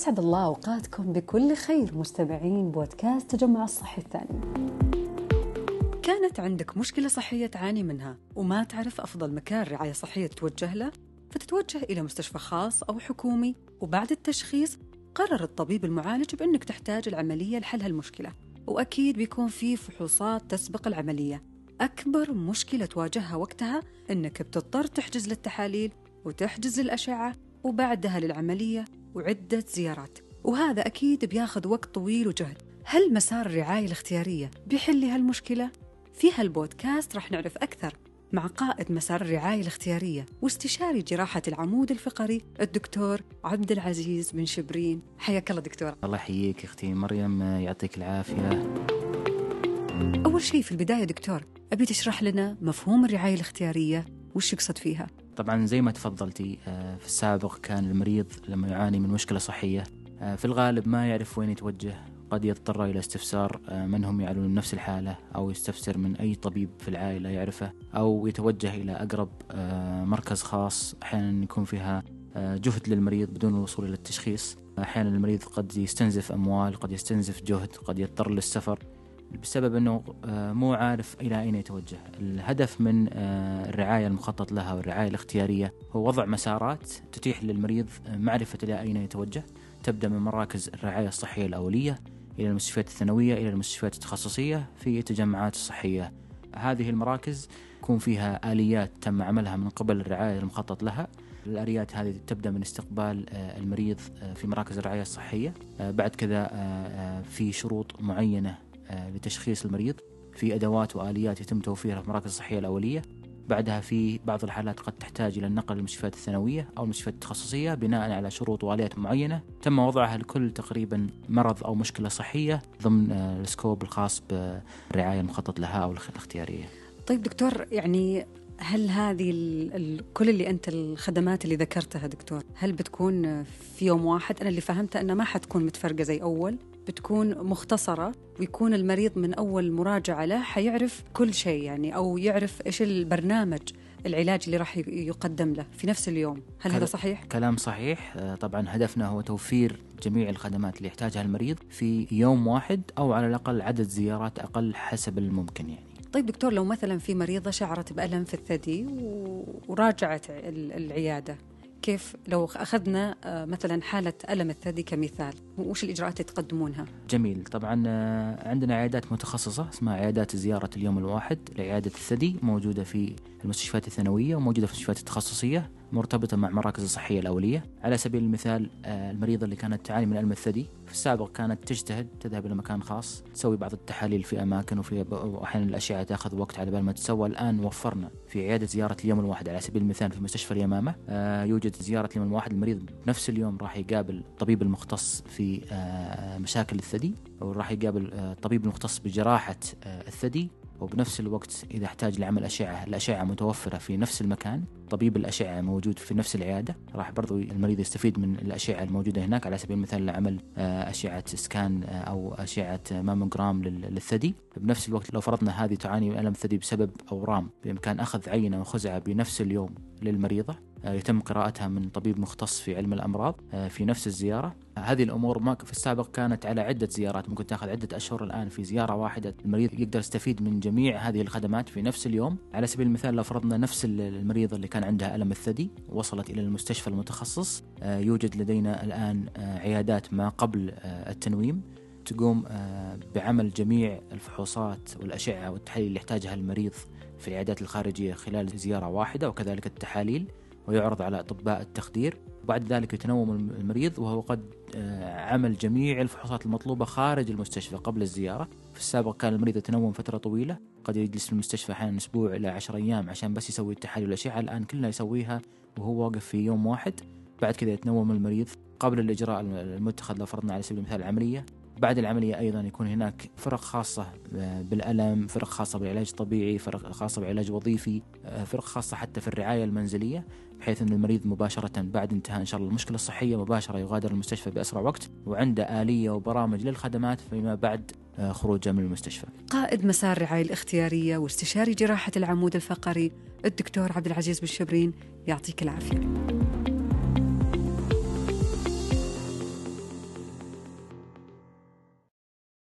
أسعد الله أوقاتكم بكل خير مستمعين بودكاست تجمع الصحي الثاني. كانت عندك مشكلة صحية تعاني منها وما تعرف أفضل مكان رعاية صحية تتوجه له؟ فتتوجه إلى مستشفى خاص أو حكومي وبعد التشخيص قرر الطبيب المعالج بأنك تحتاج العملية لحل هالمشكلة. وأكيد بيكون في فحوصات تسبق العملية. أكبر مشكلة تواجهها وقتها أنك بتضطر تحجز للتحاليل وتحجز للأشعة وبعدها للعملية. وعدة زيارات. وهذا أكيد بياخذ وقت طويل وجهد. هل مسار الرعاية الاختيارية بيحل هالمشكلة؟ في هالبودكاست رح نعرف أكثر مع قائد مسار الرعاية الاختيارية واستشاري جراحة العمود الفقري الدكتور عبد العزيز بن شبرين. حياك الله دكتور. الله يحييك أختي مريم يعطيك العافية. أول شيء في البداية دكتور أبي تشرح لنا مفهوم الرعاية الاختيارية؟ وش يقصد فيها؟ طبعا زي ما تفضلتي آه، في السابق كان المريض لما يعاني من مشكلة صحية آه، في الغالب ما يعرف وين يتوجه قد يضطر إلى استفسار آه، من هم يعانون نفس الحالة أو يستفسر من أي طبيب في العائلة يعرفه أو يتوجه إلى أقرب آه، مركز خاص أحيانا يكون فيها جهد للمريض بدون الوصول إلى التشخيص. أحيانا المريض قد يستنزف أموال قد يستنزف جهد قد يضطر للسفر. بسبب إنه آه، مو عارف إلى أين يتوجه. الهدف من آه، الرعاية المخطط لها والرعاية الاختيارية هو وضع مسارات تتيح للمريض معرفة إلى أين يتوجه. تبدأ من مراكز الرعاية الصحية الأولية إلى المستشفيات الثانوية إلى المستشفيات التخصصية في التجمعات الصحية. هذه المراكز يكون فيها آليات تم عملها من قبل الرعاية المخطط لها. الآليات هذه تبدأ من استقبال آه، المريض في مراكز الرعاية الصحية آه، بعد كذا في شروط معينة آه، لتشخيص المريض في أدوات وآليات يتم توفيرها في المراكز الصحية الأولية. بعدها في بعض الحالات قد تحتاج إلى النقل للمستشفيات الثانوية أو المستشفيات التخصصية بناء على شروط وآليات معينة. تم وضعها لكل تقريبا مرض أو مشكلة صحية ضمن آه، السكوب الخاص بالرعايه المخطط لها أو الاخ- الاختيارية. طيب دكتور يعني هل هذه ال ال كل اللي أنت الخدمات اللي ذكرتها دكتور هل بتكون في يوم واحد؟ أنا اللي فهمته أنها ما حتكون متفرقة زي أول. بتكون مختصرة ويكون المريض من أول مراجعة له حيعرف كل شيء يعني أو يعرف إيش البرنامج العلاج اللي راح يقدم له في نفس اليوم. هل هذا صحيح؟ كلام صحيح. آه، طبعا هدفنا هو توفير جميع الخدمات اللي يحتاجها المريض في يوم واحد أو على الأقل عدد زيارات أقل حسب الممكن يعني. طيب دكتور لو مثلا في مريضة شعرت بألم في الثدي وراجعت ال- العيادة كيف لو أخذنا آه، مثلا حالة ألم الثدي كمثال وش الإجراءات اللي تقدمونها؟ جميل. طبعا آه، عندنا عيادات متخصصة اسمها عيادات زيارة اليوم الواحد لعيادة الثدي موجودة في المستشفيات الثانوية وموجودة في المستشفيات التخصصية. مرتبطة مع مراكز الصحية الأولية. على سبيل المثال آه، المريضة اللي كانت تعاني من ألم الثدي في السابق كانت تجتهد تذهب إلى مكان خاص تسوي بعض التحاليل في أماكن وفي وأحيانا الأشعة تأخذ وقت على بال ما تسوى الآن وفرنا في عيادة زيارة اليوم الواحد. على سبيل المثال في مستشفى اليمامة آه، يوجد زيارة اليوم الواحد. المريض بنفس اليوم راح يقابل الطبيب المختص في آه، مشاكل الثدي وراح يقابل الطبيب المختص بجراحة الثدي. وبنفس الوقت إذا احتاج لعمل أشعة الأشعة متوفرة في نفس المكان طبيب الأشعة موجود في نفس العيادة راح برضو المريض يستفيد من الأشعة الموجودة هناك على سبيل المثال لعمل آه، أشعة سكان آه، أو أشعة ماموجرام لل- للثدي. بنفس الوقت لو فرضنا هذه تعاني من ألم ثدي بسبب أورام بإمكان أخذ عينة وخزعة بنفس اليوم للمريضة يتم قراءتها من طبيب مختص في علم الأمراض آه، في نفس الزيارة. آه، هذه الأمور ما في السابق كانت على عدة زيارات ممكن تأخذ عدة أشهر الآن في زيارة واحدة. المريض يقدر يستفيد من جميع هذه الخدمات في نفس اليوم. على سبيل المثال لو فرضنا نفس ال- المريضة اللي كان عندها ألم الثدي وصلت إلى المستشفى المتخصص آه، يوجد لدينا الآن آه، عيادات ما قبل آه، التنويم تقوم آه، بعمل جميع الفحوصات والأشعة والتحاليل اللي يحتاجها المريض في العيادات الخارجية خلال زيارة واحدة وكذلك التحاليل. ويعرض على أطباء التخدير. وبعد ذلك يتنوم الم- المريض وهو قد آه، عمل جميع الفحوصات المطلوبة خارج المستشفى قبل الزيارة. في السابق كان المريض يتنوم فترة طويلة. قد يجلس في المستشفى أحيانا أسبوع إلى عشر أيام عشان بس يسوي التحاليل والأشعة الآن كلها يسويها وهو واقف في يوم واحد. بعد كذا يتنوم المريض. قبل الإجراء الم- المتخذ لو فرضنا على سبيل المثال العملية بعد العملية أيضا يكون هناك فرق خاصة آه، بالألم فرق خاصة بالعلاج الطبيعي فرق خاصة بعلاج وظيفي آه، فرق خاصة حتى في الرعاية المنزلية بحيث أن المريض مباشرة بعد انتهاء إن شاء الله المشكلة الصحية مباشرة يغادر المستشفى بأسرع وقت وعنده آلية وبرامج للخدمات فيما بعد آه، خروجه من المستشفى. قائد مسار الرعاية الاختيارية واستشاري جراحة العمود الفقري الدكتور عبد العزيز بن شبرين يعطيك العافية.